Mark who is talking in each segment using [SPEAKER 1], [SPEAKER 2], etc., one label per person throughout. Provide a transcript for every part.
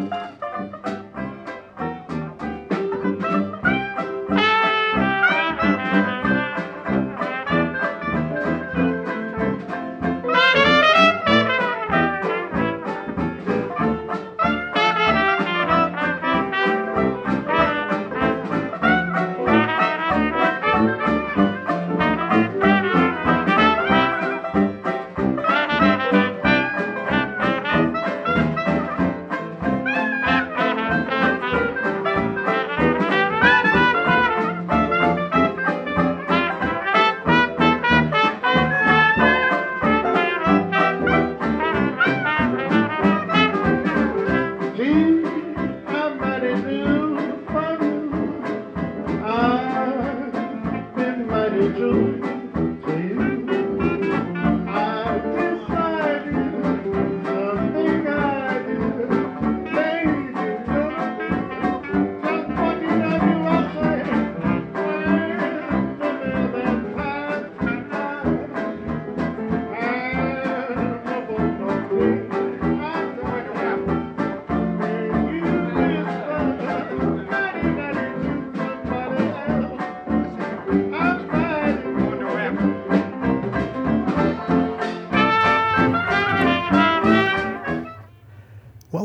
[SPEAKER 1] Gee,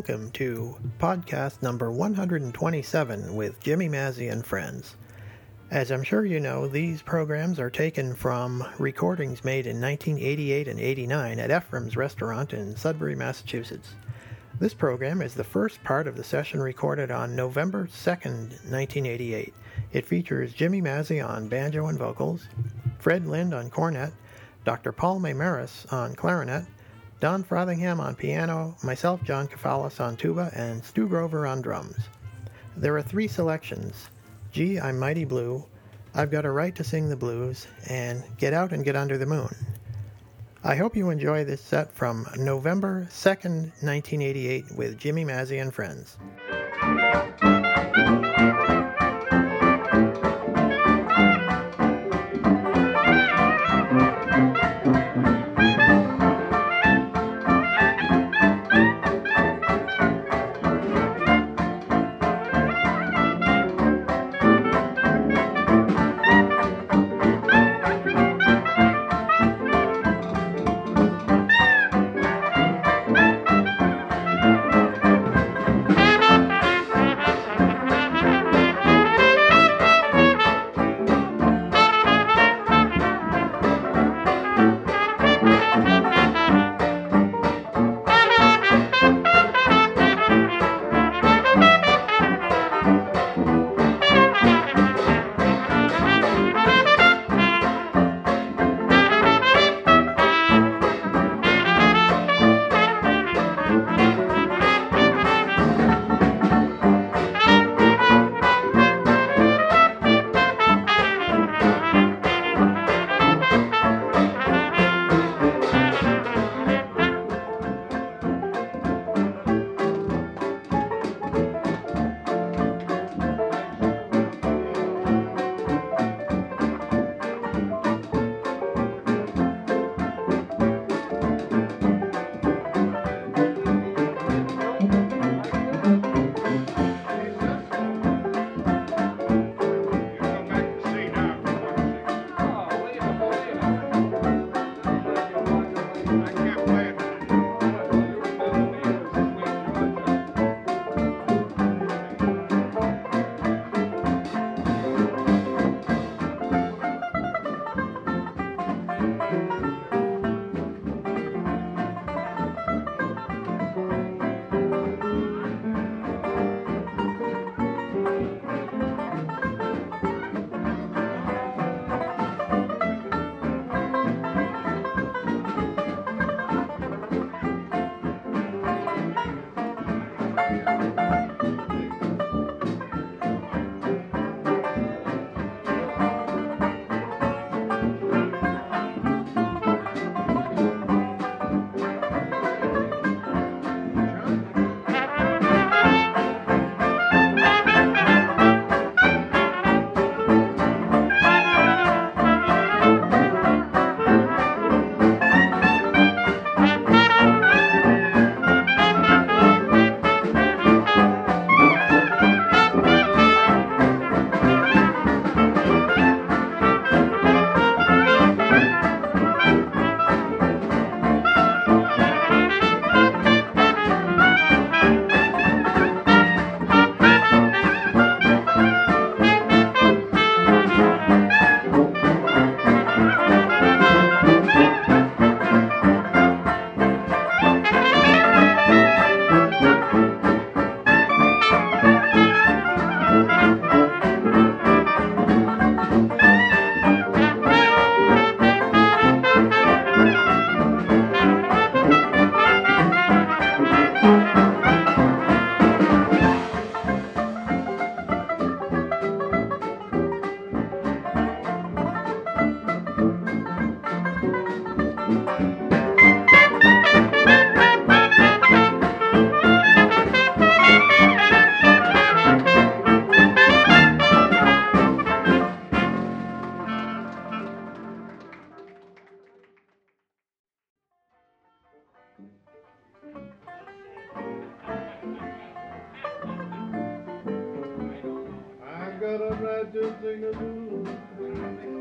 [SPEAKER 2] Welcome to podcast number 127 with Jimmy Mazzy and friends. As I'm sure you know, these programs are taken from recordings made in 1988 and 89 at Ephraim's Restaurant in Sudbury, Massachusetts. This program is the first part of the session recorded on November 2nd, 1988. It features Jimmy Mazzy on banjo and vocals, Fred Lind on cornet, Dr. Paul Maymaris on clarinet, Don Frothingham on piano, myself, John Kefalis on tuba, and Stu Grover on drums. There are three selections Gee, I'm Mighty Blue, I've Got a Right to Sing the Blues, and Get Out and Get Under the Moon. I hope you enjoy this set from November 2nd, 1988, with Jimmy Mazzy and friends.
[SPEAKER 1] A right to sing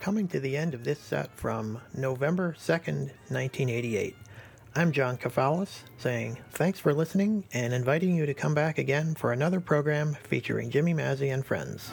[SPEAKER 2] coming to the end of this set from November 2nd, 1988. I'm John Kafalis saying thanks for listening and inviting you to come back again for another program featuring Jimmy Mazzy and friends.